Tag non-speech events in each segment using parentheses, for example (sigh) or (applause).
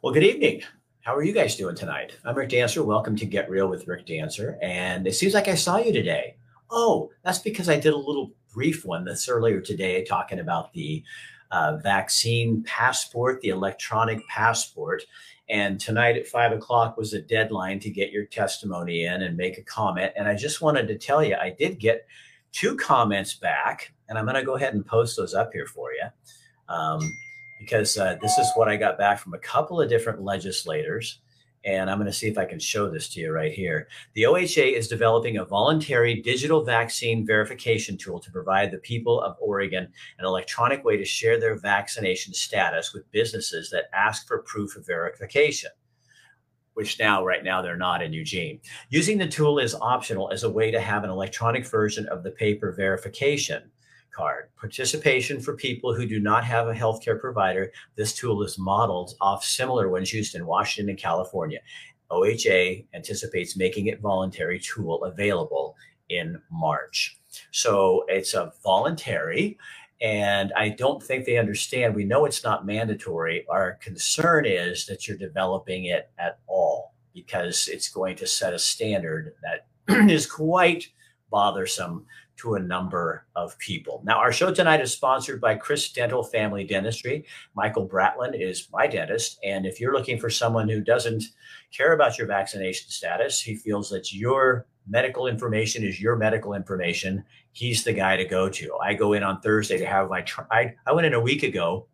Well, good evening. How are you guys doing tonight? I'm Rick Dancer. Welcome to Get Real with Rick Dancer. And it seems like I saw you today. Oh, that's because I did a little brief one that's earlier today talking about the uh, vaccine passport, the electronic passport. And tonight at five o'clock was a deadline to get your testimony in and make a comment. And I just wanted to tell you, I did get two comments back, and I'm going to go ahead and post those up here for you. Um, because uh, this is what I got back from a couple of different legislators. And I'm going to see if I can show this to you right here. The OHA is developing a voluntary digital vaccine verification tool to provide the people of Oregon an electronic way to share their vaccination status with businesses that ask for proof of verification which now, right now, they're not in Eugene. Using the tool is optional as a way to have an electronic version of the paper verification card. Participation for people who do not have a healthcare provider. This tool is modeled off similar ones used in Washington and California. OHA anticipates making it voluntary tool available in March. So it's a voluntary and I don't think they understand. We know it's not mandatory. Our concern is that you're developing it at all because it's going to set a standard that (clears throat) is quite bothersome to a number of people. Now, our show tonight is sponsored by Chris Dental Family Dentistry. Michael Bratland is my dentist. And if you're looking for someone who doesn't care about your vaccination status, he feels that your medical information is your medical information, he's the guy to go to. I go in on Thursday to have my, I, I went in a week ago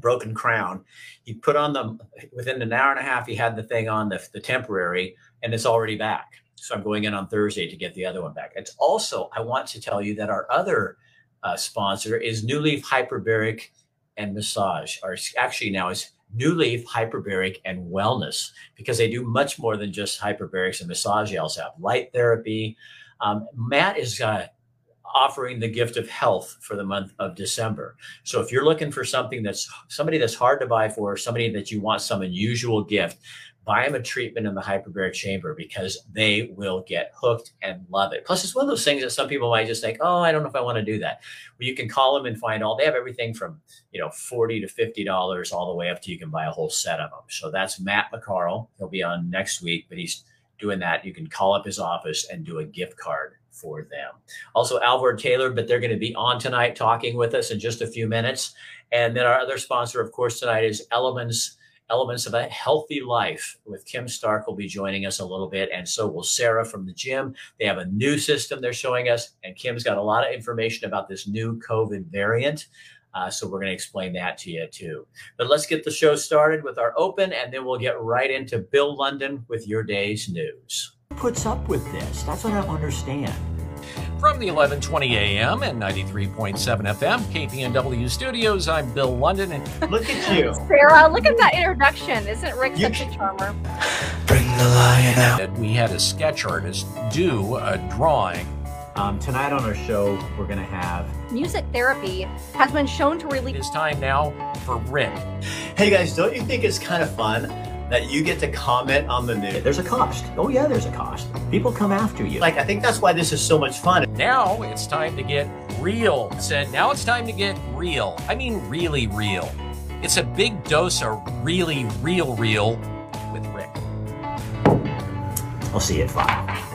broken crown. He put on the within an hour and a half. He had the thing on the, the temporary, and it's already back. So I'm going in on Thursday to get the other one back. It's also, I want to tell you that our other uh, sponsor is New Leaf Hyperbaric and Massage, or actually now is New Leaf Hyperbaric and Wellness, because they do much more than just hyperbarics and massage. They also have light therapy. Um, Matt is uh, offering the gift of health for the month of December. So if you're looking for something that's somebody that's hard to buy for, somebody that you want some unusual gift, buy them a treatment in the hyperbaric chamber because they will get hooked and love it. Plus, it's one of those things that some people might just think, oh, I don't know if I want to do that. Well, you can call them and find all, they have everything from, you know, 40 to $50 all the way up to you can buy a whole set of them. So that's Matt McCarl. He'll be on next week, but he's doing that. You can call up his office and do a gift card for them. Also, Alvord Taylor, but they're going to be on tonight talking with us in just a few minutes. And then our other sponsor, of course, tonight is Elements Elements of a Healthy Life with Kim Stark will be joining us a little bit. And so will Sarah from the gym. They have a new system they're showing us. And Kim's got a lot of information about this new COVID variant. Uh, so we're going to explain that to you too. But let's get the show started with our open, and then we'll get right into Bill London with your day's news. Puts up with this. That's what I understand. From the 11:20 a.m. and 93.7 FM KPNW studios, I'm Bill London, and (laughs) look at you, Sarah. Look at that introduction. Isn't Rick you... such a charmer? Bring the lion out. We had a sketch artist do a drawing. Um, tonight on our show, we're going to have music therapy has been shown to relieve. It's time now for Rick. Hey guys, don't you think it's kind of fun? That you get to comment on the news. There's a cost. Oh yeah, there's a cost. People come after you. Like I think that's why this is so much fun. Now it's time to get real. Said now it's time to get real. I mean really real. It's a big dose of really real real with Rick. I'll see you at five.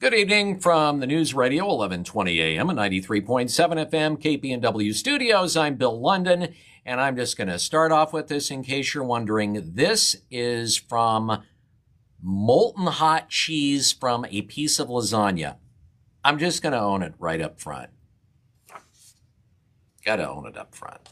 Good evening from the News Radio, 1120 AM and 93.7 FM KPNW studios. I'm Bill London, and I'm just going to start off with this in case you're wondering. This is from molten hot cheese from a piece of lasagna. I'm just going to own it right up front. Got to own it up front.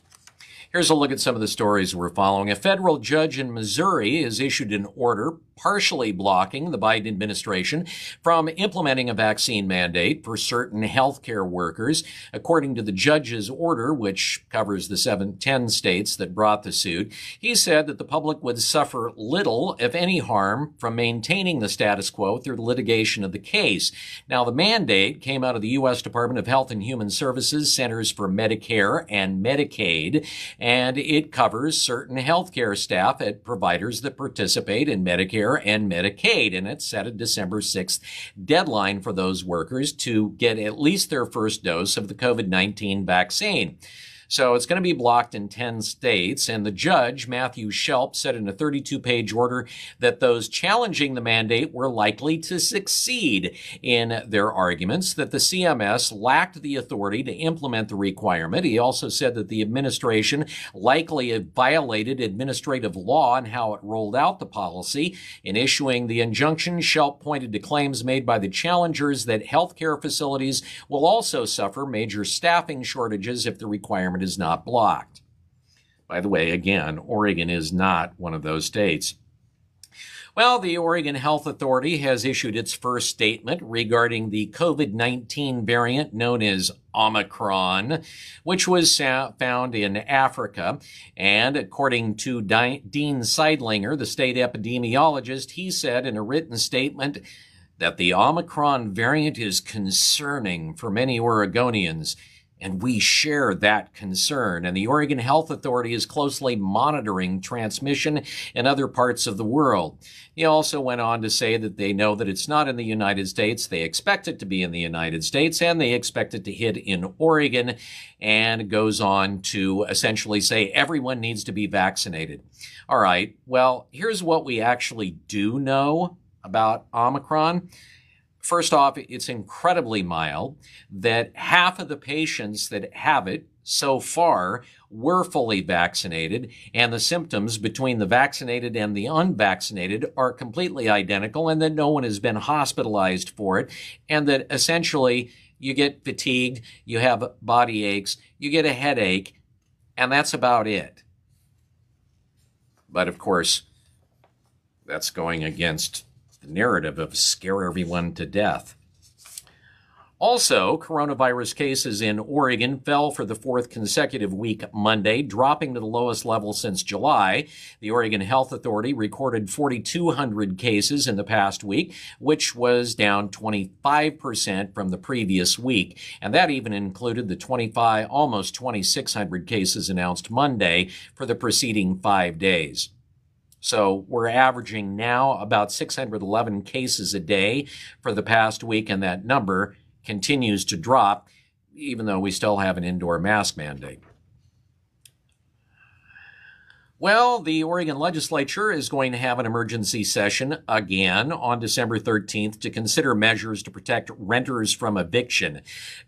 Here's a look at some of the stories we're following. A federal judge in Missouri has issued an order partially blocking the Biden administration from implementing a vaccine mandate for certain healthcare workers. According to the judge's order, which covers the seven, 10 states that brought the suit, he said that the public would suffer little, if any harm, from maintaining the status quo through the litigation of the case. Now, the mandate came out of the U.S. Department of Health and Human Services Centers for Medicare and Medicaid, and it covers certain healthcare staff at providers that participate in Medicare and Medicaid. And it set a December 6th deadline for those workers to get at least their first dose of the COVID-19 vaccine. So it's going to be blocked in 10 states. And the judge, Matthew Schelp, said in a 32 page order that those challenging the mandate were likely to succeed in their arguments, that the CMS lacked the authority to implement the requirement. He also said that the administration likely violated administrative law and how it rolled out the policy. In issuing the injunction, Schelp pointed to claims made by the challengers that healthcare facilities will also suffer major staffing shortages if the requirement is not blocked. By the way, again, Oregon is not one of those states. Well, the Oregon Health Authority has issued its first statement regarding the COVID 19 variant known as Omicron, which was found in Africa. And according to Dean Sidelinger, the state epidemiologist, he said in a written statement that the Omicron variant is concerning for many Oregonians. And we share that concern. And the Oregon Health Authority is closely monitoring transmission in other parts of the world. He also went on to say that they know that it's not in the United States. They expect it to be in the United States and they expect it to hit in Oregon and goes on to essentially say everyone needs to be vaccinated. All right. Well, here's what we actually do know about Omicron. First off, it's incredibly mild that half of the patients that have it so far were fully vaccinated, and the symptoms between the vaccinated and the unvaccinated are completely identical, and that no one has been hospitalized for it, and that essentially you get fatigued, you have body aches, you get a headache, and that's about it. But of course, that's going against narrative of scare everyone to death. Also, coronavirus cases in Oregon fell for the fourth consecutive week Monday, dropping to the lowest level since July. The Oregon Health Authority recorded 4,200 cases in the past week, which was down 25% from the previous week. And that even included the 25, almost 2,600 cases announced Monday for the preceding five days. So we're averaging now about 611 cases a day for the past week, and that number continues to drop, even though we still have an indoor mask mandate. Well, the Oregon legislature is going to have an emergency session again on December 13th to consider measures to protect renters from eviction.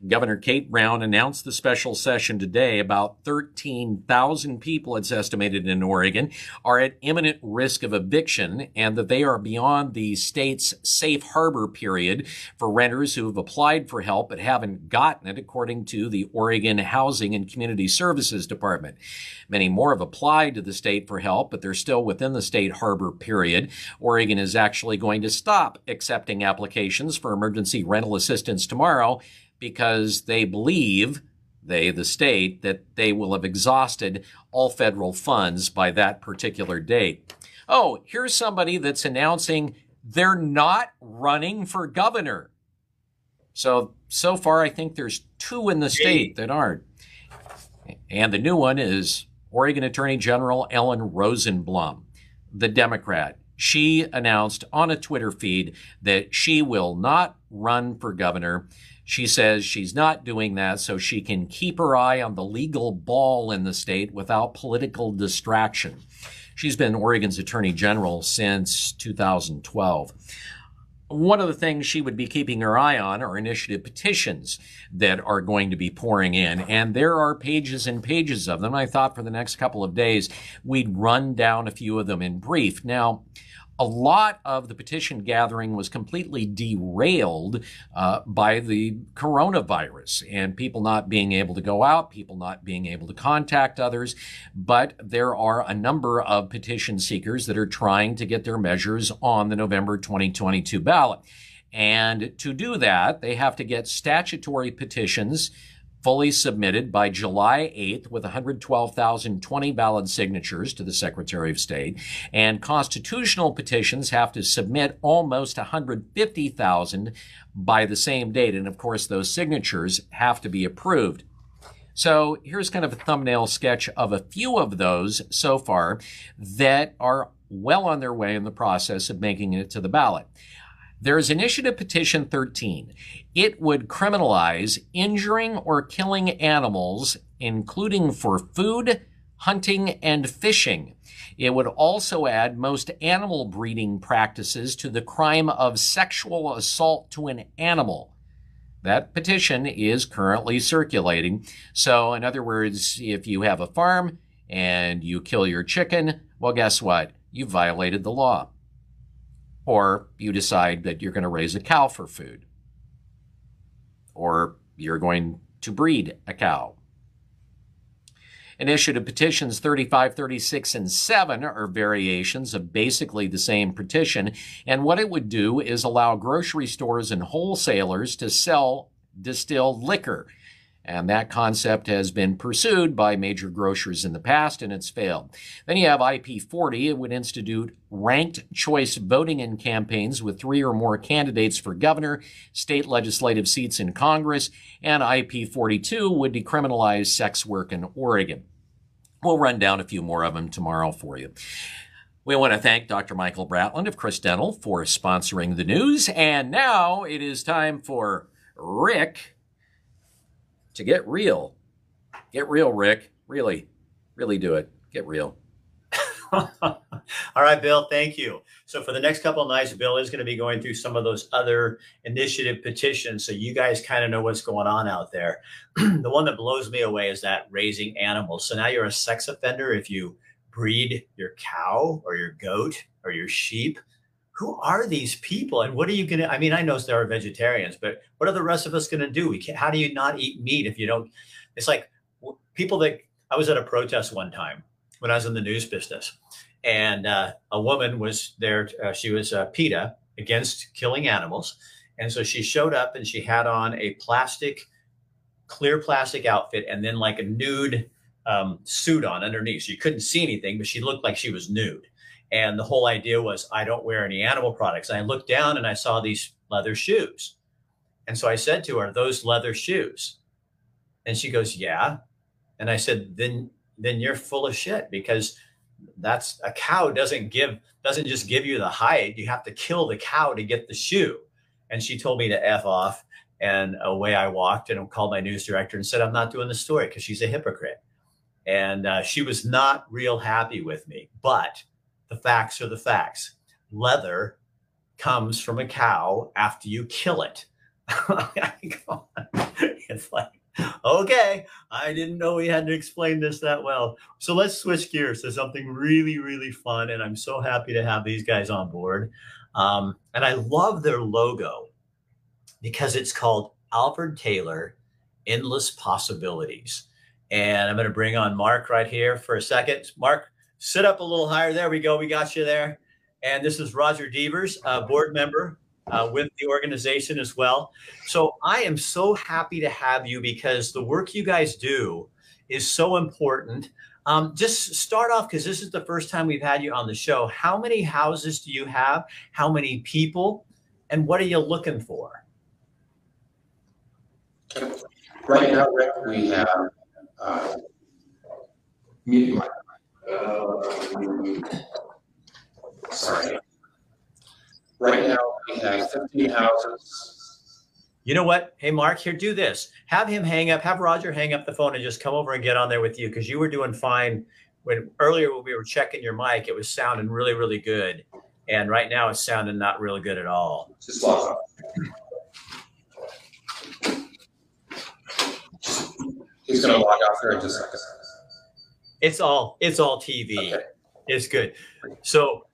Governor Kate Brown announced the special session today. About 13,000 people, it's estimated in Oregon, are at imminent risk of eviction and that they are beyond the state's safe harbor period for renters who have applied for help but haven't gotten it, according to the Oregon Housing and Community Services Department. Many more have applied to the state for help, but they're still within the state harbor period. Oregon is actually going to stop accepting applications for emergency rental assistance tomorrow because they believe they, the state, that they will have exhausted all federal funds by that particular date. Oh, here's somebody that's announcing they're not running for governor. So, so far, I think there's two in the state that aren't. And the new one is Oregon Attorney General Ellen Rosenblum, the Democrat, she announced on a Twitter feed that she will not run for governor. She says she's not doing that so she can keep her eye on the legal ball in the state without political distraction. She's been Oregon's attorney general since 2012 one of the things she would be keeping her eye on are initiative petitions that are going to be pouring in. And there are pages and pages of them. I thought for the next couple of days, we'd run down a few of them in brief. Now, a lot of the petition gathering was completely derailed uh, by the coronavirus and people not being able to go out, people not being able to contact others. But there are a number of petition seekers that are trying to get their measures on the November 2022 ballot. And to do that, they have to get statutory petitions fully submitted by July 8th with 112,020 valid signatures to the Secretary of State. And constitutional petitions have to submit almost 150,000 by the same date. And of course, those signatures have to be approved. So here's kind of a thumbnail sketch of a few of those so far that are well on their way in the process of making it to the ballot. There's Initiative Petition 13. It would criminalize injuring or killing animals, including for food, hunting, and fishing. It would also add most animal breeding practices to the crime of sexual assault to an animal. That petition is currently circulating. So, in other words, if you have a farm and you kill your chicken, well, guess what? You violated the law. Or you decide that you're going to raise a cow for food. Or you're going to breed a cow. Initiative petitions 35, 36, and 7 are variations of basically the same petition. And what it would do is allow grocery stores and wholesalers to sell distilled liquor. And that concept has been pursued by major grocers in the past and it's failed. Then you have IP 40. It would institute ranked choice voting in campaigns with three or more candidates for governor, state legislative seats in Congress, and IP 42 would decriminalize sex work in Oregon. We'll run down a few more of them tomorrow for you. We want to thank Dr. Michael Bratland of Chris Dental for sponsoring the news. And now it is time for Rick to get real. Get real, Rick. Really, really do it. Get real. (laughs) All right, Bill, thank you. So for the next couple of nights, Bill is going to be going through some of those other initiative petitions so you guys kind of know what's going on out there. (clears throat) the one that blows me away is that raising animals. So now you're a sex offender if you breed your cow or your goat or your sheep. Who are these people and what are you going to I mean, I know there are vegetarians, but what are the rest of us going to do? We can't, how do you not eat meat if you don't It's like people that I was at a protest one time when I was in the news business. And uh, a woman was there. Uh, she was uh, PETA against killing animals. And so she showed up and she had on a plastic, clear plastic outfit and then like a nude um, suit on underneath. So you couldn't see anything, but she looked like she was nude. And the whole idea was, I don't wear any animal products. And I looked down and I saw these leather shoes. And so I said to her, Those leather shoes. And she goes, Yeah. And I said, Then then you're full of shit because that's a cow doesn't give doesn't just give you the hide you have to kill the cow to get the shoe and she told me to f off and away i walked and called my news director and said i'm not doing the story because she's a hypocrite and uh, she was not real happy with me but the facts are the facts leather comes from a cow after you kill it (laughs) it's like okay, I didn't know we had to explain this that well. So let's switch gears to something really, really fun. And I'm so happy to have these guys on board. Um, and I love their logo because it's called Alvord Taylor Endless Possibilities. And I'm going to bring on Mark right here for a second. Mark, sit up a little higher. There we go. We got you there. And this is Roger Devers, a board member uh, with the organization as well. So I am so happy to have you because the work you guys do is so important. Um, just start off because this is the first time we've had you on the show. How many houses do you have? How many people? And what are you looking for? Right now, we have uh, uh, sorry. Right now, we have 15 houses. You know what? Hey, Mark, here, do this. Have him hang up, have Roger hang up the phone and just come over and get on there with you because you were doing fine. When earlier when we were checking your mic, it was sounding really, really good. And right now it's sounding not really good at all. Just log off. He's going to log off here in just a second. It's all it's all TV. Okay. It's good. So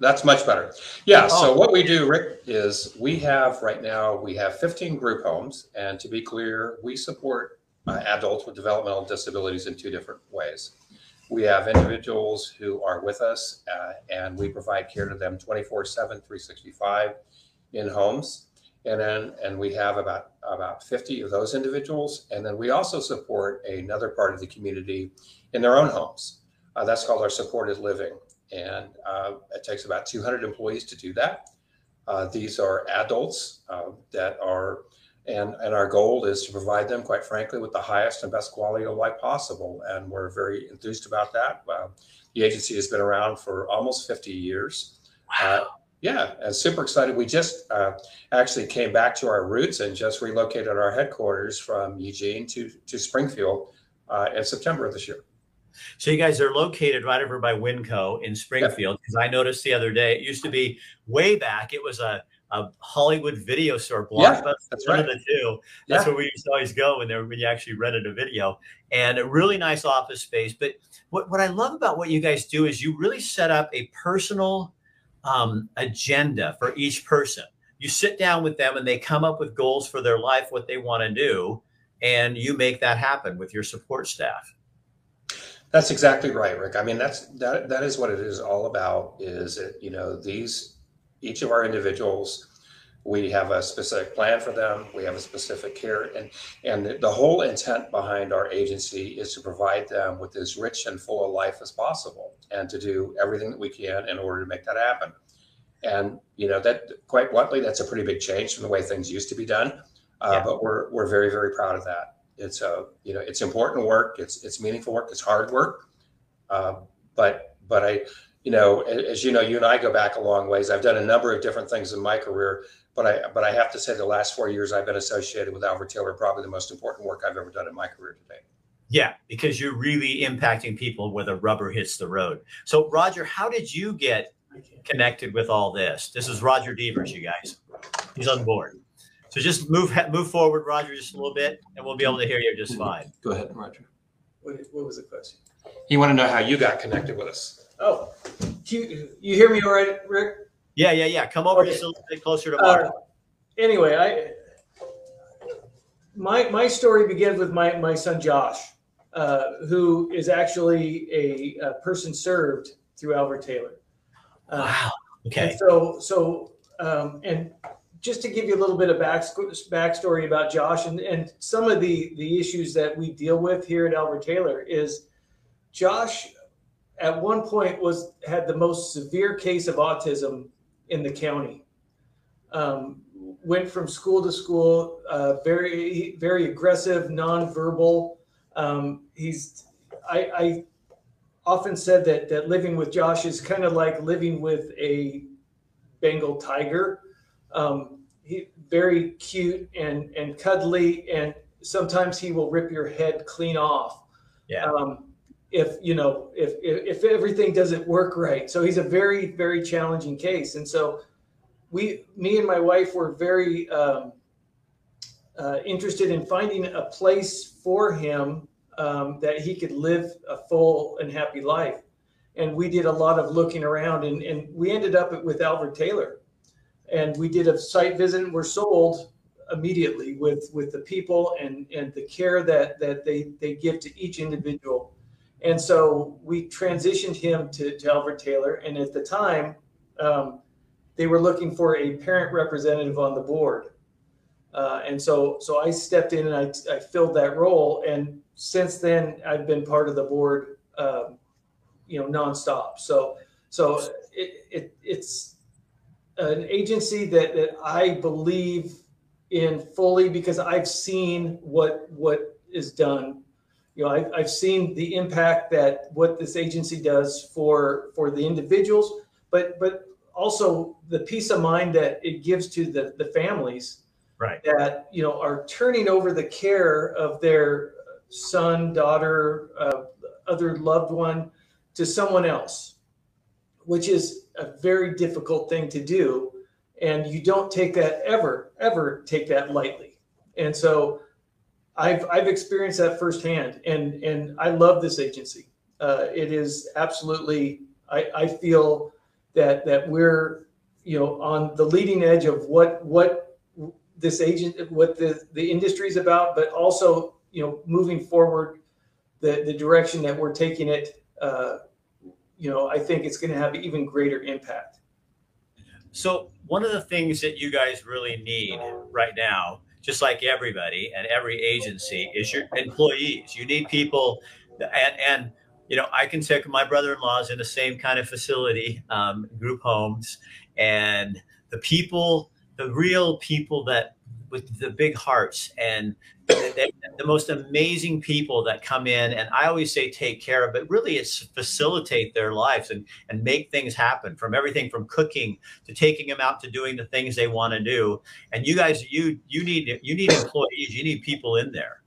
that's much better. Yeah. Oh. So what we do, Rick, is we have right now we have 15 group homes, and to be clear, we support uh, adults with developmental disabilities in two different ways. We have individuals who are with us, uh, and we provide care to them 24/7, 365 in homes, and then and we have about about 50 of those individuals, and then we also support another part of the community in their own homes. Uh, that's called our supported living. And uh, it takes about 200 employees to do that. Uh, these are adults uh, that are And, and our goal is to provide them, quite frankly, with the highest and best quality of life possible. And we're very enthused about that. Uh, the agency has been around for almost 50 years. Wow. Yeah, and super excited. We just uh, actually came back to our roots and just relocated our headquarters from Eugene to, to Springfield uh, in September of this year. So you guys are located right over by Winco in Springfield because I noticed the other day it used to be way back. It was a, a Hollywood video store, Yeah, Blockbuster, that's one right. of the two. That's Yeah. where we used to always go when, there, when you actually rented a video, and a really nice office space. But what what I love about what you guys do is you really set up a personal um, agenda for each person. You sit down with them and they come up with goals for their life, what they want to do, and you make that happen with your support staff. That's exactly right, Rick. I mean, that's that that is what it is all about. Is it you know these each of our individuals, we have a specific plan for them. We have a specific care, and and the, whole intent behind our agency is to provide them with as rich and full a life as possible, and to do everything that we can in order to make that happen. And you know that quite bluntly, that's a pretty big change from the way things used to be done. Uh, Yeah. But we're we're very very proud of that it's a you know it's important work it's it's meaningful work it's hard work uh, but but i you know as you know you and i go back a long ways i've done a number of different things in my career but i but i have to say the last four years i've been associated with alvord taylor probably the most important work i've ever done in my career today Yeah, because you're really impacting people where the rubber hits the road. So, Roger, how did you get connected with all this? This is Roger Devers, you guys. He's on board. So just move move forward, Roger, just a little bit, and we'll be able to hear you just fine. go ahead roger What, what was the question? He want to know how you got connected with us Oh, you, you hear me all right, Rick? Yeah, yeah, yeah. Come over Okay. just a little bit closer to Uh, anyway, I my my story begins with my my son Josh, uh, who is actually a, a person served through Alvord Taylor. Uh, wow. Okay. So, so, um, and just to give you a little bit of back, backstory about Josh and, and some of the, the issues that we deal with here at Alvord Taylor is Josh at one point was had the most severe case of autism in the county. Um, went from school to school, uh, very, very aggressive, nonverbal. Um, he's, I, I often said that that living with Josh is kind of like living with a Bengal tiger. Um, he very cute and and cuddly, and sometimes he will rip your head clean off. Yeah. Um, if you know if, if if everything doesn't work right, so he's a very very challenging case, and so we me and my wife were very um, uh, interested in finding a place for him um, that he could live a full and happy life. And we did a lot of looking around, and, and we ended up with Alvord Taylor. And we did a site visit, and we're sold immediately with with the people and and the care that that they they give to each individual. And so we transitioned him to, to Alvord Taylor. And at the time, um, they were looking for a parent representative on the board. Uh, and so, so I stepped in and I, I filled that role. And since then, I've been part of the board, um, you know, nonstop. So, so it, it, it's an agency that, that I believe in fully because I've seen what what is done. You know, I've, I've seen the impact that what this agency does for for the individuals, but but also the peace of mind that it gives to the the families Right. that you know are turning over the care of their son, daughter, uh, other loved one to someone else, which is a very difficult thing to do, and you don't take that ever ever take that lightly. And so, I've I've experienced that firsthand, and and I love this agency. Uh, it is absolutely I, I feel that that we're you know on the leading edge of what what this agent what the the industry is about but also you know moving forward the the direction that we're taking it uh, you know i think it's going to have even greater impact So one of the things that you guys really need right now, just like everybody and every agency, is your employees. You need people, and and you know I can take my brother-in-law's in the same kind of facility, um, group homes, and the people, the real people that with the big hearts and the, the, most amazing people that come in. And I always say take care of, but really it's facilitate their lives and, and make things happen from everything from cooking to taking them out to doing the things they want to do. And you guys, you, you need, you need employees, you need people in there.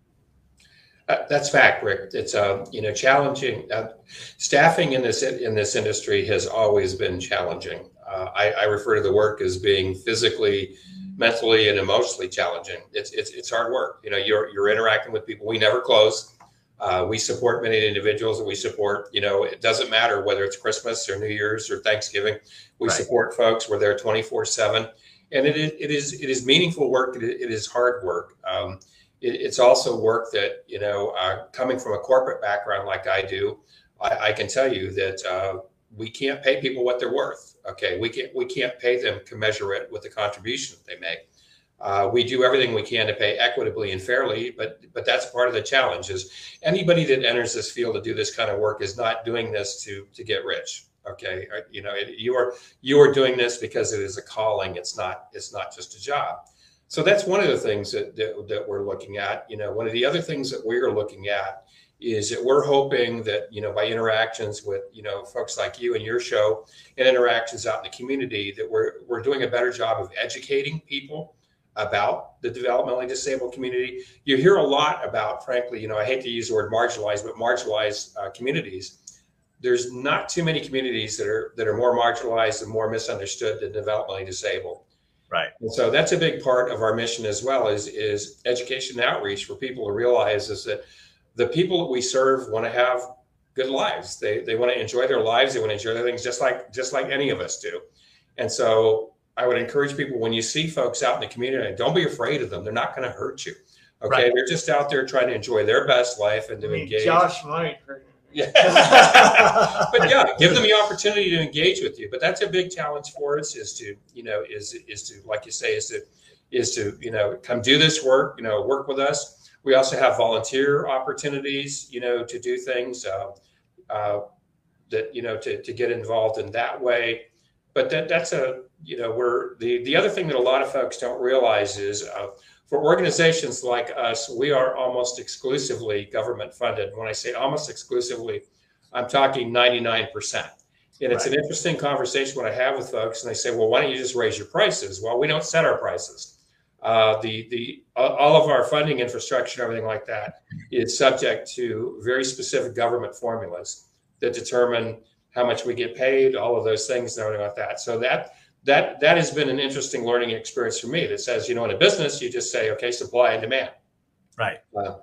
Uh, that's fact, Rick. It's uh, you know challenging. Uh, staffing in this in this industry has always been challenging. Uh, I, I, refer to the work as being physically, mentally, and emotionally challenging. It's it's it's hard work. You know, you're you're interacting with people. We never close. Uh, we support many individuals, and we support. You know, it doesn't matter whether it's Christmas or New Year's or Thanksgiving. We right. support folks. We're there twenty four seven, and it is it is it is meaningful work. it, it is hard work. Um, it, it's also work that you know uh, coming from a corporate background like I do, I, I can tell you that uh, we can't pay people what they're worth. Okay, we can't we can't pay them commensurate with the contribution that they make. Uh, we do everything we can to pay equitably and fairly, but but that's part of the challenge. Is anybody that enters this field to do this kind of work is not doing this to to get rich. Okay, uh, you know you are you are doing this because it is a calling. It's not it's not just a job. So that's one of the things that, that, that we're looking at. You know, one of the other things that we're looking at is that we're hoping that you know by interactions with you know folks like you and your show and interactions out in the community that we're we're doing a better job of educating people about the developmentally disabled community. You hear a lot about, frankly, you know, I hate to use the word marginalized, but marginalized uh, communities. There's not too many communities that are that are more marginalized and more misunderstood than developmentally disabled. Right. And so that's a big part of our mission as well is is education and outreach for people to realize is that the people that we serve want to have good lives. They they want to enjoy their lives. They want to enjoy their things just like just like any of us do. And so I would encourage people when you see folks out in the community, don't be afraid of them. They're not going to hurt you. Okay, right. they're just out there trying to enjoy their best life and to I mean, engage. Josh might hurt yeah. (laughs) but yeah, give them the opportunity to engage with you. But that's a big challenge for us is to, you know, is is to, like you say, is to is to, you know, come do this work, you know, work with us. We also have volunteer opportunities, you know, to do things uh, uh, that, you know, to, to get involved in that way. But that that's a, you know, we're the the other thing that a lot of folks don't realize is uh, for organizations like us, we are almost exclusively government funded. When I say almost exclusively, I'm talking 99%. And it's right. an interesting conversation when I have with folks, and they say, "Well, why don't you just raise your prices?" Well, we don't set our prices. Uh, the the all of our funding infrastructure and everything like that is subject to very specific government formulas that determine how much we get paid, all of those things, and everything like that. So that that that has been an interesting learning experience for me. That says, you know, in a business, you just say, okay, supply and demand. Right. Uh,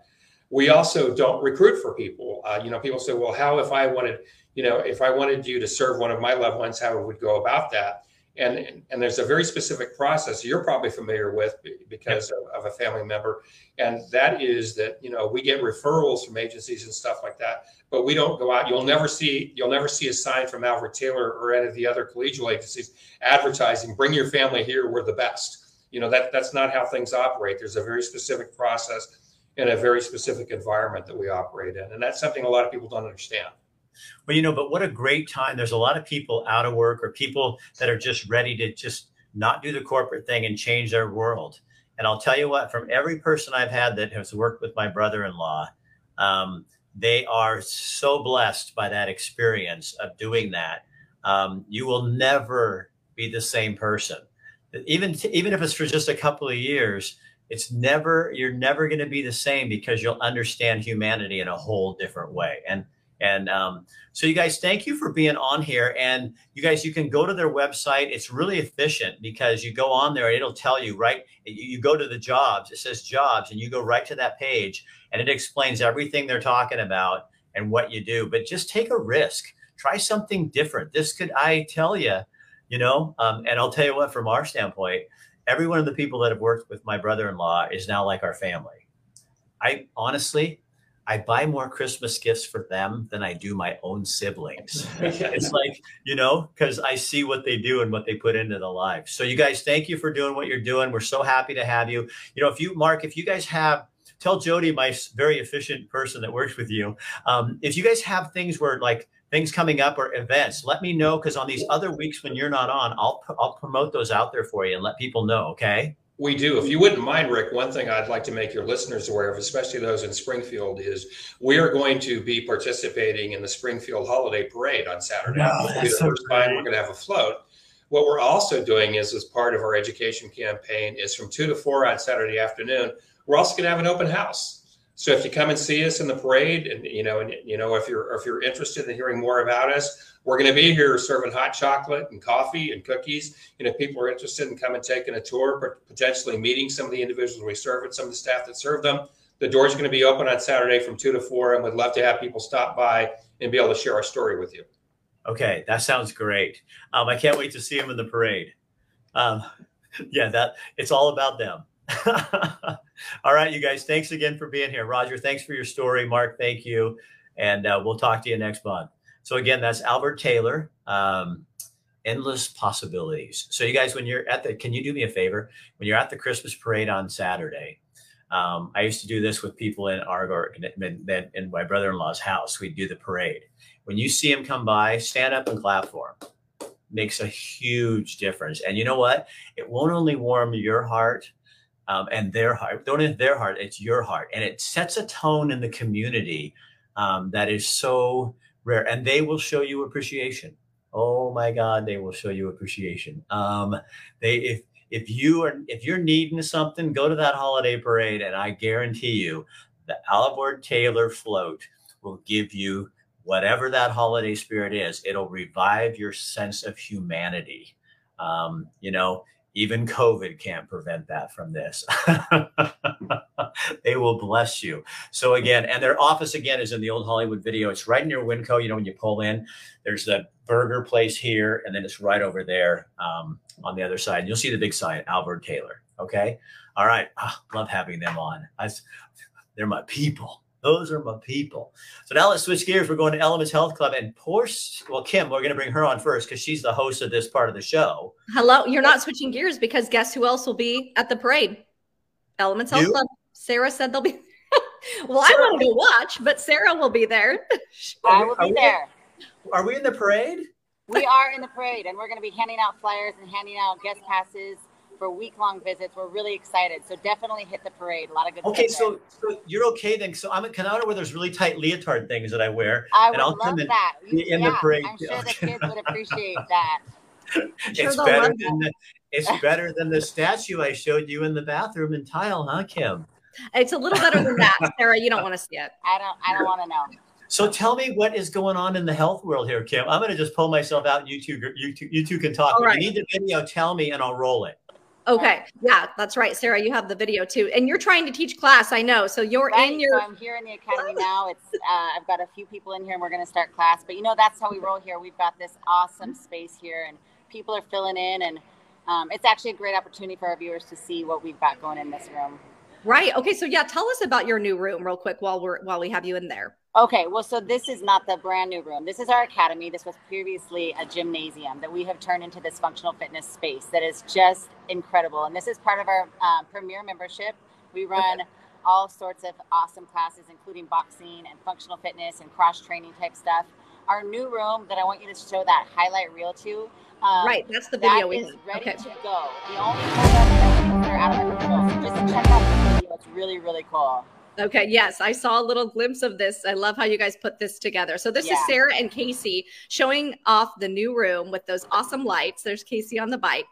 we also don't recruit for people. Uh, you know, people say, well, how if I wanted, you know, if I wanted you to serve one of my loved ones, how would go about that? And, and there's a very specific process you're probably familiar with because yep. of, of, a family member. And that is that you know we get referrals from agencies and stuff like that but we don't go out you'll never see you'll never see a sign from alvord taylor or any of the other collegial agencies advertising bring your family here we're the best. You know that that's not how things operate. There's a very specific process in a very specific environment that we operate in and that's something a lot of people don't understand well, you know, but what a great time. There's a lot of people out of work or people that are just ready to just not do the corporate thing and change their world. And I'll tell you what, from every person I've had that has worked with my brother in law, um, they are so blessed by that experience of doing that. Um, you will never be the same person. Even, even if it's for just a couple of years, it's never, you're never going to be the same because you'll understand humanity in a whole different way. And and um, so, you guys, thank you for being on here. And you guys, you can go to their website. It's really efficient because you go on there, it'll tell you, right? You, go to the jobs, it says jobs, and you go right to that page, and it explains everything they're talking about and what you do. But just take a risk, try something different. This could, I tell you, you know, um, and I'll tell you what, from our standpoint, every one of the people that have worked with my brother in law is now like our family. I honestly, I buy more Christmas gifts for them than I do my own siblings. (laughs) it's like, you know, because I see what they do and what they put into the lives. So, you guys, thank you for doing what you're doing. We're so happy to have you. You know, if you, Mark, if you guys have, tell Jody, my very efficient person that works with you, um, if you guys have things where like things coming up or events, let me know because on these other weeks when you're not on, I'll I'll promote those out there for you and let people know. Okay. We do. If you wouldn't mind, Rick, one thing I'd like to make your listeners aware of, especially those in Springfield, is we are going to be participating in the Springfield Holiday Parade on Saturday. Wow, It'll be the that's so first time we're going to have a float. What we're also doing is, as part of our education campaign, is from two to four on Saturday afternoon. We're also going to have an open house. So if you come and see us in the parade, and you know, and you know, if you're if you're interested in hearing more about us, we're going to be here serving hot chocolate and coffee and cookies. Know, if people are interested in coming taking a tour, but potentially meeting some of the individuals we serve and some of the staff that serve them. The door's going to be open on Saturday from two to four, and we'd love to have people stop by and be able to share our story with you. Okay, that sounds great. Um, I can't wait to see them in the parade. Um, (laughs) yeah, that it's all about them. (laughs) all right, you guys, thanks again for being here. Roger, thanks for your story. Mark, thank you. And uh, we'll talk to you next month. So, again, that's Alvord Taylor, um, Endless Possibilities. So, you guys, when you're at the, can you do me a favor? When you're at the Christmas parade on Saturday, um, I used to do this with people in Argor in, in, my brother in law's house. We'd do the parade. When you see him come by, stand up and clap for him. Makes a huge difference. And you know what? It won't only warm your heart, um, and their heart. Don't in their heart, it's your heart. And it sets a tone in the community um, that is so rare. And they will show you appreciation. Oh my God, they will show you appreciation. Um, they if if you are if you're needing something, go to that holiday parade, and I guarantee you, the Alvord Taylor float will give you whatever that holiday spirit is. It'll revive your sense of humanity. Um, you know, even COVID can't prevent that from this. (laughs) they will bless you. So again, and their office again is in the old Hollywood video. It's right near Winco. You know, when you pull in, there's the burger place here, and then it's right over there um, on the other side. You'll see the big sign, Alvord Taylor. Okay. All right. Ah, love having them on. I, they're my people. Those are my people. So now let's switch gears. We're going to Elements Health Club and poor, well, Kim, we're going to bring her on first because she's the host of this part of the show. Hello, you're not switching gears because guess who else will be at the parade? Elements Health You? Club. Sarah said they'll be. (laughs) well, I want to go watch, but Sarah will be there. (laughs) I will be there. Are we in the parade? We are in the parade, and we're going to be handing out flyers and handing out guest passes for week-long visits. We're really excited, so definitely hit the parade. A lot of good. Okay, so, so you're okay then. So I'm in Canada where there's really tight leotard things that I wear. I and would I'll love come in- that. You- be in the yeah, parade. I'm sure the (laughs) kids would appreciate that. It's they'll better than the, it's better than the statue I showed you in the bathroom in tile, huh, Kim? It's a little better than that, Sarah. You don't want to see it. I don't. I don't want to know. So tell me what is going on in the health world here, Kim. I'm going to just pull myself out. And you two, you two, you two can talk. All When you need the video, tell me, and I'll roll it. Okay. Yeah, that's right, Sarah. You have the video too, and you're trying to teach class. I know. So you're Right? in your. So I'm here in the academy now. It's uh, I've got a few people in here, and we're going to start class. But you know that's how we roll here. We've got this awesome space here, and people are filling in, and um, it's actually a great opportunity for our viewers to see what we've got going in this room. Right. Okay. So yeah, tell us about your new room real quick while we're while we have you in there. Okay, well, so this is not the brand new room. This is our academy. This was previously a gymnasium that we have turned into this functional fitness space that is just incredible. And this is part of our um, premier membership. We run all sorts of awesome classes, including boxing and functional fitness and cross training type stuff. Our new room that I want you to show that highlight reel to. Um, right. That's the that video we is have. ready Okay. to go. The only that are out of our control. So just check out the video. It's really, really cool. Okay, yes, I saw a little glimpse of this. I love how you guys put this together. So this is Sarah and Casey showing off the new room with those awesome lights. There's Casey on the bike.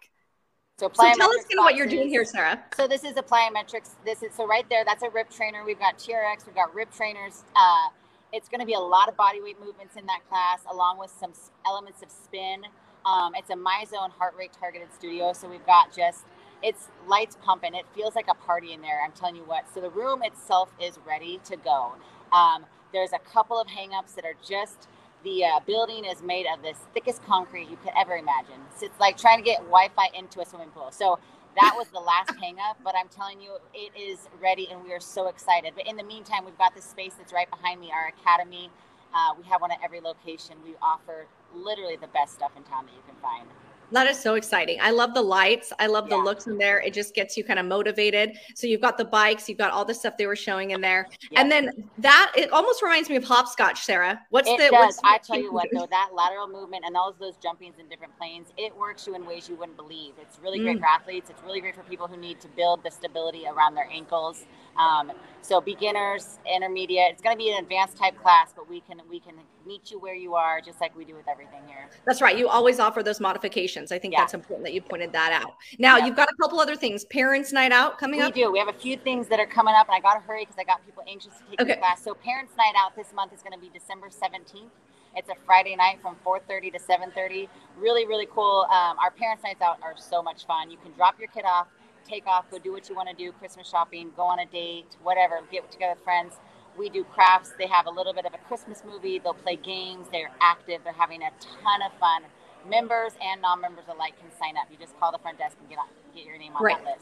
So, So tell us kind of what you're doing here, Sarah. So this is a plyometrics. This is so right there. That's a rip trainer. We've got TRX. We've got rip trainers. Uh, it's going to be a lot of body weight movements in that class, along with some elements of spin. Um, it's a MyZone heart rate targeted studio. So we've got just it's lights pumping. It feels like a party in there. I'm telling you what. So the room itself is ready to go. Um, there's a couple of hangups that are just the uh, building is made of this thickest concrete you could ever imagine. So it's like trying to get Wi-Fi into a swimming pool. So that was the last (laughs) hang up, but I'm telling you, it is ready and we are so excited. But in the meantime, we've got this space that's right behind me, our academy. Uh, we have one at every location. We offer literally the best stuff in town that you can find. That is so exciting. I love the lights. I love the looks in there. It just gets you kind of motivated. So you've got the bikes, you've got all the stuff they were showing in there. Yeah. And then that it almost reminds me of hopscotch, Sarah. What's it the does. what's I tell you what, though, that lateral movement and those those jumpings in different planes, it works you in ways you wouldn't believe. It's really great Mm. for athletes. It's really great for people who need to build the stability around their ankles. Um, so beginners, intermediate. It's going to be an advanced type class, but we can we can meet you where you are, just like we do with everything here. That's right. You always offer those modifications. I think Yeah. that's important that you pointed that out. Now Yeah. you've got a couple other things. Parents' night out coming We up. We do. We have a few things that are coming up, and I got to hurry because I got people anxious to take Okay. the class. So Parents' Night Out this month is going to be December 17th. It's a Friday night from 4:30 to 7:30. Really, really cool. Um, our Parents' Nights Out are so much fun. You can drop your kid off, take off, go do what you want to do, Christmas shopping, go on a date, whatever. Get together with friends. We do crafts. They have a little bit of a Christmas movie. They'll play games. They're active. They're having a ton of fun. Members and non-members alike can sign up. You just call the front desk and get on, get your name on Great. that list.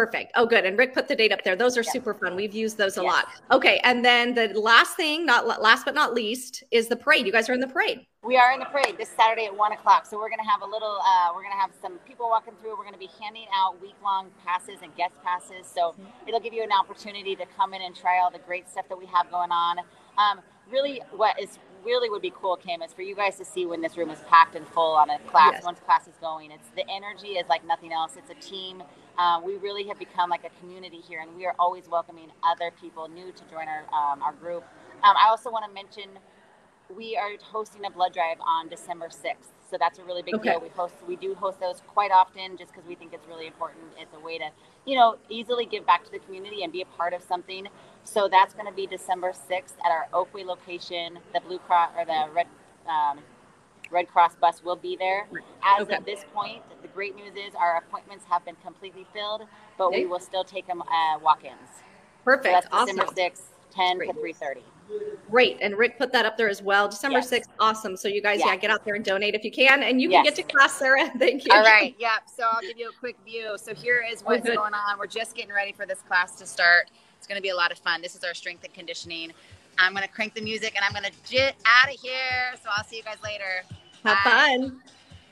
Perfect. Oh, good. And Rick put the date up there. Those are Yes. super fun. We've used those a Yes. lot. Okay. And then the last thing, not last but not least, is the parade. You guys are in the parade. We are in the parade this Saturday at one o'clock. So we're going to have a little, uh, we're going to have some people walking through. We're going to be handing out week long passes and guest passes. So it'll give you an opportunity to come in and try all the great stuff that we have going on. Um, really, what is really would be cool, Kim, is for you guys to see when this room is packed and full on a class, Yes. once class is going. It's the energy is like nothing else. It's a team. Uh, we really have become like a community here, and we are always welcoming other people new to join our, um, our group. Um, I also want to mention we are hosting a blood drive on December 6th. So that's a really big Okay. deal. We host we do host those quite often just because we think it's really important. It's a way to, you know, easily give back to the community and be a part of something. So that's going to be December 6th at our Oakway location. The Blue Cross or the Red um, Red Cross bus will be there. As Okay. of this point, the great news is our appointments have been completely filled, but Okay. we will still take them uh, walk-ins. So Perfect. that's awesome. December 6th, 10 Great. to 3:30. Great. And Rick put that up there as well. December Yes. 6th. Awesome. So you guys, yeah. Yeah. get out there and donate if you can. And you can get to class, Sarah. (laughs) Thank you. All right. Yep. So I'll give you a quick view. So here is what's good. going on. We're just getting ready for this class to start. It's going to be a lot of fun. This is our strength and conditioning. I'm going to crank the music and I'm going to jet out of here. So I'll see you guys later. Have Bye. fun.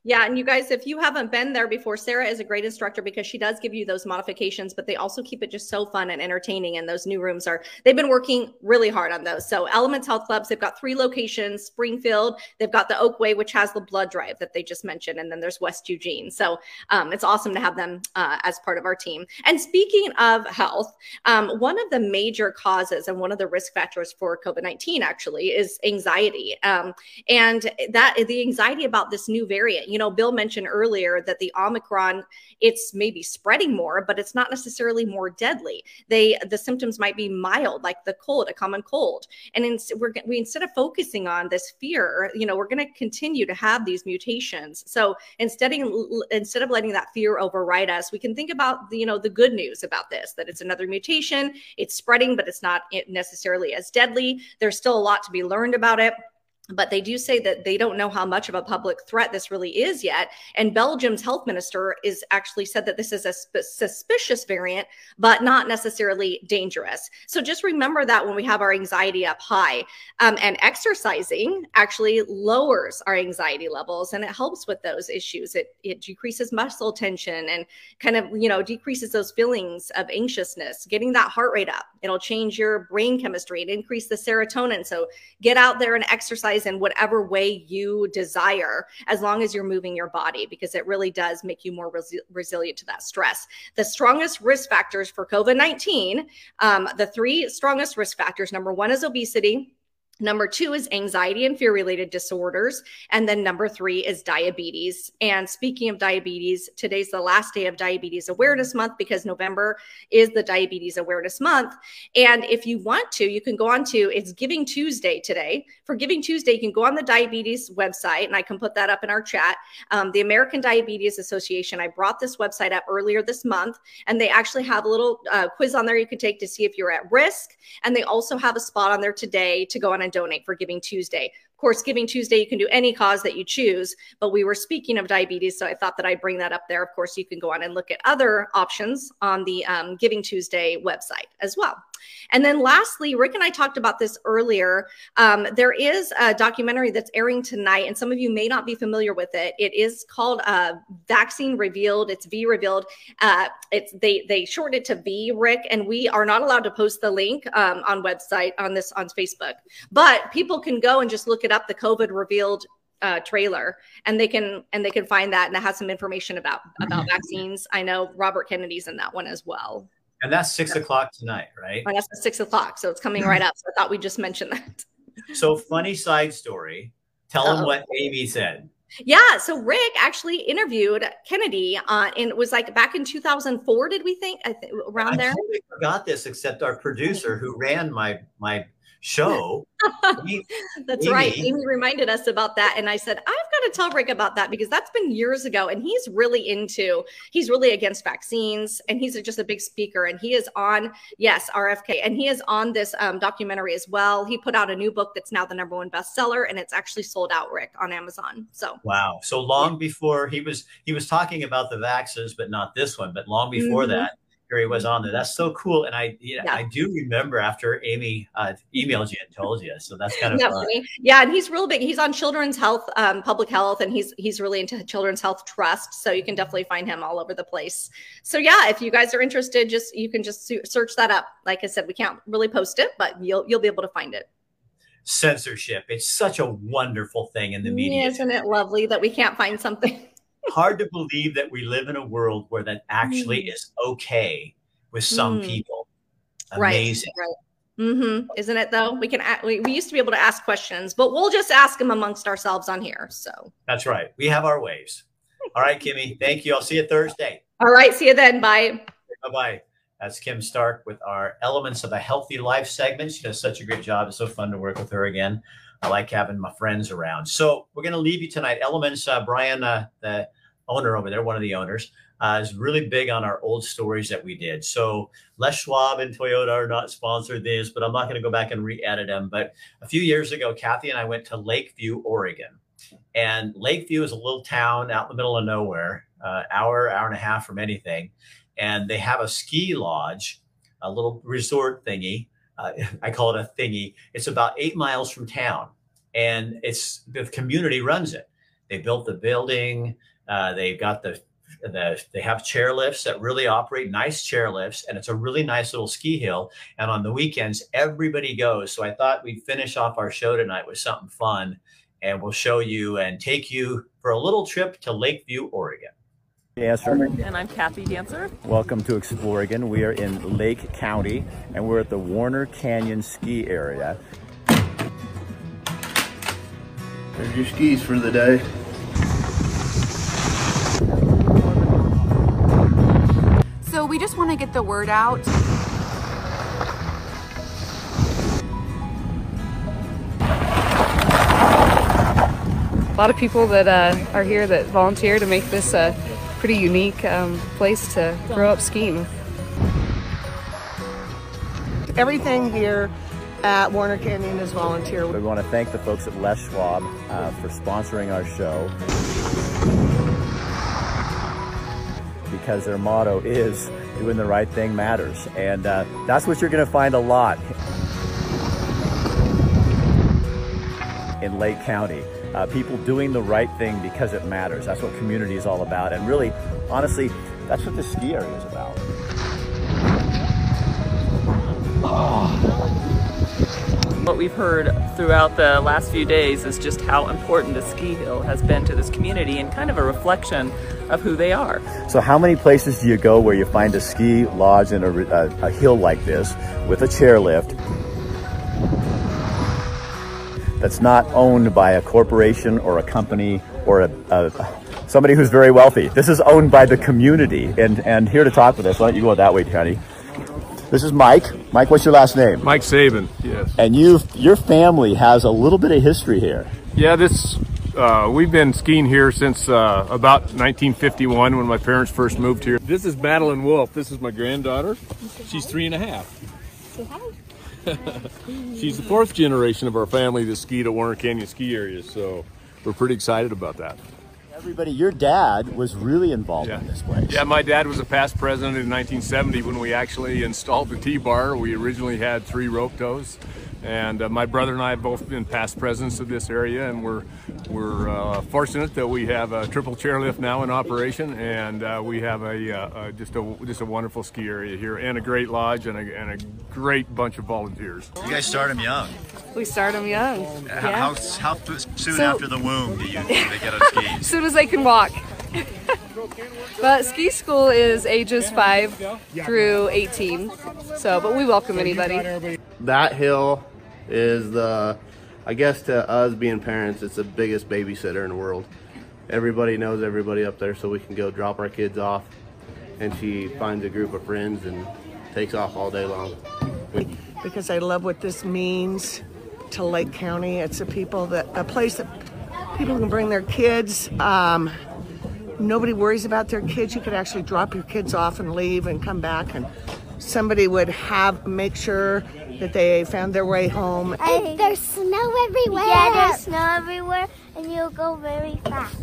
Yeah, and you guys, if you haven't been there before, Sarah is a great instructor because she does give you those modifications, but they also keep it just so fun and entertaining. And those new rooms are, they've been working really hard on those. So, Elements Health Clubs, they've got three locations Springfield, they've got the Oakway, which has the blood drive that they just mentioned, and then there's West Eugene. So, um, it's awesome to have them uh, as part of our team. And speaking of health, um, one of the major causes and one of the risk factors for COVID 19 actually is anxiety. Um, and that the anxiety about this new variant you know bill mentioned earlier that the omicron it's maybe spreading more but it's not necessarily more deadly. They the symptoms might be mild like the cold a common cold. And in, we're we instead of focusing on this fear you know we're going to continue to have these mutations. So instead of instead of letting that fear override us we can think about the, you know the good news about this that it's another mutation. It's spreading but it's not necessarily as deadly. There's still a lot to be learned about it but they do say that they don't know how much of a public threat this really is yet. And Belgium's health minister is actually said that this is a sp- suspicious variant, but not necessarily dangerous. So just remember that when we have our anxiety up high, um, and exercising actually lowers our anxiety levels and it helps with those issues. It it decreases muscle tension and kind of you know decreases those feelings of anxiousness. Getting that heart rate up, it'll change your brain chemistry and increase the serotonin. So get out there and exercise in whatever way you desire, as long as you're moving your body, because it really does make you more resi- resilient to that stress. The strongest risk factors for COVID 19, um, the three strongest risk factors number one is obesity. Number two is anxiety and fear related disorders. And then number three is diabetes. And speaking of diabetes, today's the last day of Diabetes Awareness Month because November is the Diabetes Awareness Month. And if you want to, you can go on to it's Giving Tuesday today. For Giving Tuesday, you can go on the diabetes website, and I can put that up in our chat. Um, the American Diabetes Association, I brought this website up earlier this month, and they actually have a little uh, quiz on there you can take to see if you're at risk. And they also have a spot on there today to go on and donate for Giving Tuesday. Of course, Giving Tuesday, you can do any cause that you choose, but we were speaking of diabetes, so I thought that I'd bring that up there. Of course, you can go on and look at other options on the um, Giving Tuesday website as well. And then lastly, Rick and I talked about this earlier. Um, there is a documentary that's airing tonight, and some of you may not be familiar with it. It is called uh, Vaccine Revealed. It's V Revealed. Uh, it's they they shortened it to V, Rick, and we are not allowed to post the link um, on website on this on Facebook, but people can go and just look it up. The COVID Revealed uh, trailer and they can and they can find that and it has some information about about vaccines i know robert kennedy's in that one as well And that's six o'clock tonight, right? Oh, that's six o'clock, so it's coming right up. So I thought we'd just mention that. So, funny side story. Tell them Uh-oh. what Amy said. Yeah, so Rick actually interviewed Kennedy, uh, and it was like back in 2004. Did we think I th- around I there? I forgot this, except our producer who ran my my show. (laughs) That's right. Amy. Amy reminded us about that, and I said I've got to tell Rick about that because that's been years ago, and he's really into. He's really against vaccines, and he's just a big speaker, and he is on yes RFK, and he is on this um, documentary as well. He put out a new book that's now the number one bestseller, and it's actually sold out, Rick, on Amazon. So wow. So long before he was he was talking about the vaccines, but not this one. But long before Mhm. that, he was on there. That's so cool. And I yeah, Yeah. I do remember after Amy uh, emailed you and told you. So that's kind of (laughs) Isn't that fun. funny? Yeah, and he's real big. He's on children's health, um, public health, and he's he's really into children's health trust. So you can definitely find him all over the place. So yeah, if you guys are interested, just you can just search that up. Like I said, we can't really post it, but you'll you'll be able to find it. Censorship. It's such a wonderful thing in the media. Isn't it lovely that we can't find something? Hard to believe that we live in a world where that actually Mm. is okay with some Mm. people. Amazing. Right. Right. Mm-hmm. Isn't it though? We can we, we used to be able to ask questions, but we'll just ask them amongst ourselves on here. So That's right. We have our ways. All right, Kimmy. Thank you. I'll see you Thursday. all right, see you then. Bye. Bye bye. That's Kim Stark with our Elements of a Healthy Life segment. She does such a great job. It's so fun to work with her again. I like having my friends around. So we're going to leave you tonight. Elements, uh, Brian, uh, the owner over there, one of the owners, uh, is really big on our old stories that we did. So Les Schwab and Toyota are not sponsored this, but I'm not going to go back and re-edit them. But a few years ago, Kathy and I went to Lakeview, Oregon. And Lakeview is a little town out in the middle of nowhere, uh, hour, hour and a half from anything. And they have a ski lodge, a little resort thingy. Uh, (laughs) I call it a thingy. It's about eight miles from town, and it's the community runs it. They built the building. Uh, they've got the the they have chairlifts that really operate nice chairlifts, and it's a really nice little ski hill. And on the weekends, everybody goes. So I thought we'd finish off our show tonight with something fun, and we'll show you and take you for a little trip to Lakeview, Oregon. Dancer. And I'm Kathy Dancer. Welcome to Exploregon. We are in Lake County and we're at the Warner Canyon ski area. There's your skis for the day. So we just want to get the word out. A lot of people that uh, are here that volunteer to make this a pretty unique um, place to grow up skiing. Everything here at Warner Canyon is volunteer. We want to thank the folks at Les Schwab uh, for sponsoring our show because their motto is doing the right thing matters. And uh, that's what you're going to find a lot in Lake County. Uh, people doing the right thing because it matters. That's what community is all about. And really, honestly, that's what the ski area is about. (sighs) What we've heard throughout the last few days is just how important the ski hill has been to this community and kind of a reflection of who they are. So how many places do you go where you find a ski lodge in a, a, a hill like this with a chairlift that's not owned by a corporation or a company or a, a, somebody who's very wealthy. This is owned by the community. And, and here to talk with us, why don't you go that way, Tony? This is Mike. Mike, what's your last name? Mike Saban, yes. And you, your family has a little bit of history here. Yeah, this uh, we've been skiing here since uh, about 1951 when my parents first moved here. This is Madeline Wolf. This is my granddaughter. She's three and a half. She's the fourth generation of our family that skied at Warner Canyon ski area, so we're pretty excited about that. Everybody, your dad was really involved in this place. Yeah, my dad was a past president in 1970 when we actually installed the T-bar. We originally had three rope tows, and uh, my brother and I have both been past presidents of this area, and we're we're uh, fortunate that we have a triple chairlift now in operation, and uh, we have a, uh, just a just a wonderful ski area here, and a great lodge, and a, and a great bunch of volunteers. You guys start them young. We start them young. How, how, how soon So- after the womb do you do they get on (laughs) skis? as soon as they can walk. (laughs) but ski school is ages 5 through 18. So, but we welcome anybody. That hill is the, I guess to us being parents, it's the biggest babysitter in the world. Everybody knows everybody up there, so we can go drop our kids off, and she finds a group of friends and takes off all day long. because I love what this means to Lake County. It's a people that a place that people can bring their kids. Um, nobody worries about their kids. You could actually drop your kids off and leave and come back, and somebody would have make sure that they found their way home. And there's snow everywhere. Yeah, there's snow everywhere, and you'll go very fast.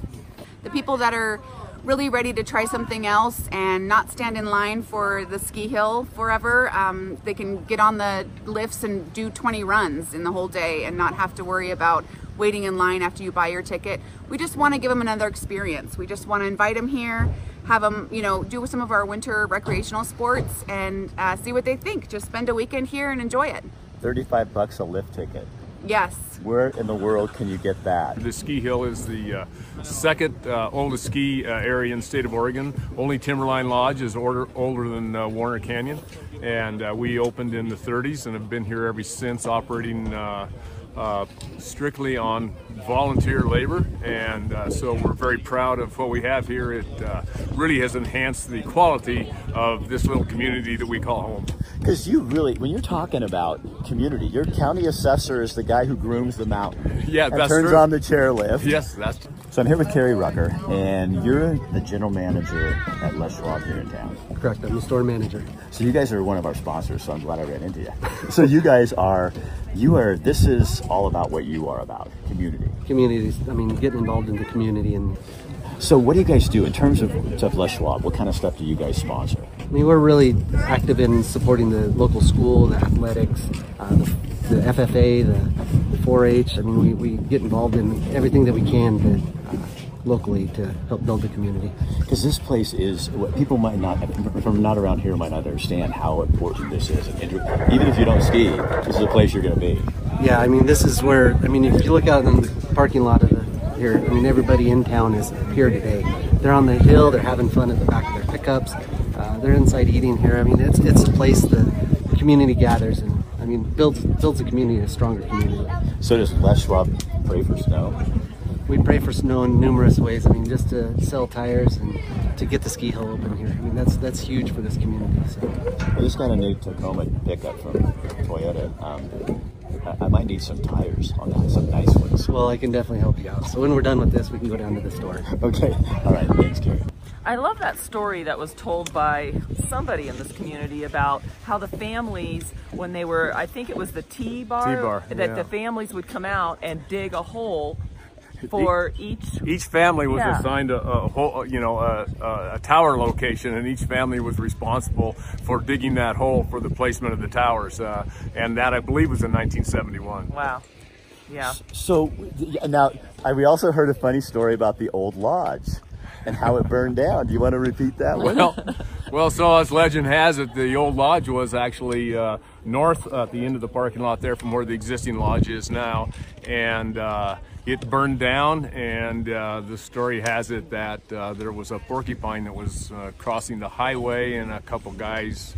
The people that are really ready to try something else and not stand in line for the ski hill forever, um, they can get on the lifts and do 20 runs in the whole day and not have to worry about waiting in line after you buy your ticket. We just want to give them another experience. We just want to invite them here, have them, you know, do some of our winter recreational sports and uh, see what they think. Just spend a weekend here and enjoy it. 35 bucks a lift ticket. Yes. Where in the world can you get that? The ski hill is the uh, second uh, oldest ski uh, area in the state of Oregon. Only Timberline Lodge is order, older than uh, Warner Canyon, and uh, we opened in the 30s and have been here ever since, operating uh, strictly on volunteer labor. And uh, so we're very proud of what we have here. It uh, really has enhanced the quality of this little community that we call home. Because you really, when you're talking about community, your county assessor is the guy who grooms the mountain. Yeah, and that's turns true. on the chairlift. Yes, that's So I'm here with Kerry Rucker, and you're the general manager at Les Schwab here in town. Correct. I'm the store manager. So you guys are one of our sponsors, so I'm glad I ran into you. (laughs) so you guys are, you are, this is all about what you are about, community. Communities. I mean, getting involved in the community, and So what do you guys do in terms of, stuff Les Schwab? What kind of stuff do you guys sponsor? I mean, we're really active in supporting the local school, the athletics, uh, the, the FFA, the, the 4-H. I mean, we, we get involved in everything that we can to, uh, locally to help build the community. Because this place is what people might not, from not around here, might not understand how important this is. And even if you don't ski, this is a place you're going to be. Yeah, I mean, this is where, I mean, if you look out in the parking lot of the, here, I mean, everybody in town is here today. They're on the hill, they're having fun at the back of their pickups, uh, they're inside eating here. I mean, it's, it's a place the community gathers and, I mean, builds, builds a community, a stronger community. So does Les Schwab pray for snow? We pray for snow in numerous ways. I mean, just to sell tires and to get the ski hill open here. I mean, that's that's huge for this community. So. I just got a new Tacoma pickup from Toyota. Um, I, I might need some tires on that, some nice ones. Well, I can definitely help you out. So when we're done with this, we can go down to the store. Okay. All right. Thanks, Gary. I love that story that was told by somebody in this community about how the families, when they were, I think it was the T bar, T-bar, that yeah. the families would come out and dig a hole for each. Each family was Yeah. assigned a, a whole, you know, a, a, a tower location, and each family was responsible for digging that hole for the placement of the towers. Uh, and that, I believe, was in 1971. Wow. Yeah. So now I, we also heard a funny story about the old lodge and how it burned down. Do you want to repeat that one? Well, well, so as legend has it, the old lodge was actually uh, north at the end of the parking lot there from where the existing lodge is now, and uh, it burned down. And uh, the story has it that uh, there was a porcupine that was uh, crossing the highway, and a couple guys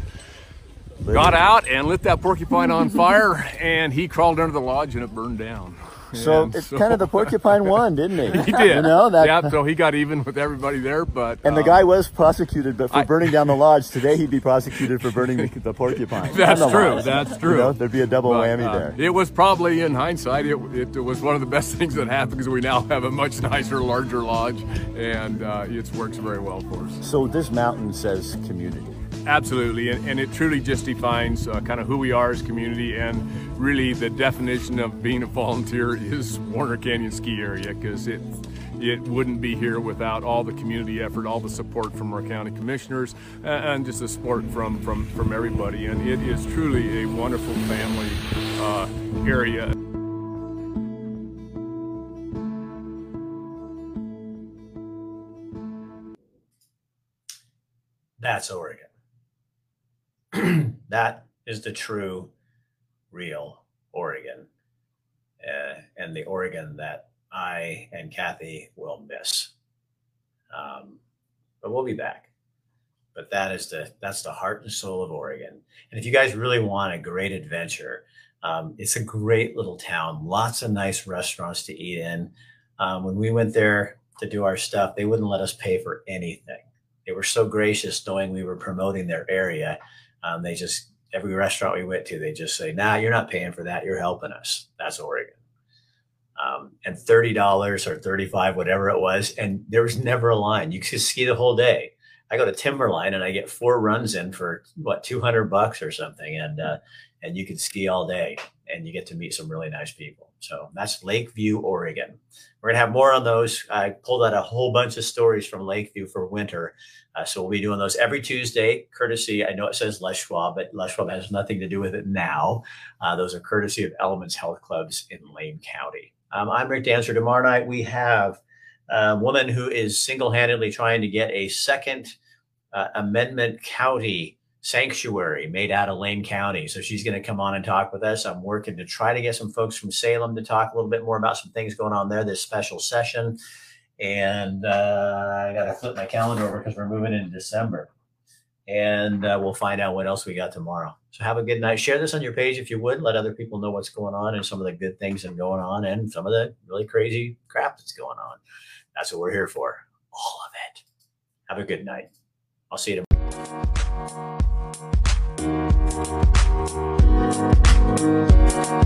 got out and lit that porcupine on fire, and he crawled under the lodge and it burned down. (laughs) So And it's so- kind of the porcupine (laughs) won, didn't he? He did. You know that. Yeah. So he got even with everybody there, but and the uh, guy was prosecuted, but for burning down the (laughs) lodge today, he'd be prosecuted for burning the, the porcupine. That's the true. lodge. That's You true. know, there'd be a double But, whammy uh, there. It was probably, in hindsight, it, it was one of the best things that happened because we now have a much nicer, larger lodge, and uh, it works very well for us. So this mountain says community. Absolutely, and, and it truly just defines uh, kind of who we are as community, and really the definition of being a (laughs) volunteer is Warner Canyon Ski Area because it it wouldn't be here without all the community effort, all the support from our county commissioners, and just the support from from from everybody. And it is truly a wonderful family uh, area. That's Oregon. (clears throat) that is the true, real Oregon, uh, and the Oregon that I and Kathy will miss. Um, but we'll be back. But that is the that's the heart and soul of Oregon. And if you guys really want a great adventure, um, it's a great little town. Lots of nice restaurants to eat in. Um, when we went there to do our stuff, they wouldn't let us pay for anything. They were so gracious, knowing we were promoting their area. Um, they just every restaurant we went to, they just say, "Nah, you're not paying for that. You're helping us." That's Oregon um, and thirty dollars or thirty five, whatever it was, and there was never a line. You could ski the whole day. I go to Timberline and I get four runs in for what two hundred bucks or something, and uh, and you can ski all day, and you get to meet some really nice people. So that's Lakeview, Oregon. We're gonna have more on those. I pulled out a whole bunch of stories from Lakeview for winter, uh, so we'll be doing those every Tuesday, courtesy. I know it says Les Schwab, but Les Schwab has nothing to do with it now. Uh, those are courtesy of Elements Health Clubs in Lane County. Um, I'm Rick Dancer. Tomorrow night we have a woman who is single-handedly trying to get a second uh, amendment county sanctuary made out of Lane County. So she's going to come on and talk with us. I'm working to try to get some folks from Salem to talk a little bit more about some things going on there this special session. And uh, I got to flip my calendar over because we're moving into December and uh, we'll find out what else we got tomorrow. So have a good night. Share this on your page if you would. Let other people know what's going on and some of the good things that are going on and some of the really crazy crap that's going on. That's what we're here for. All of it. Have a good night. I'll see you tomorrow. Thank you.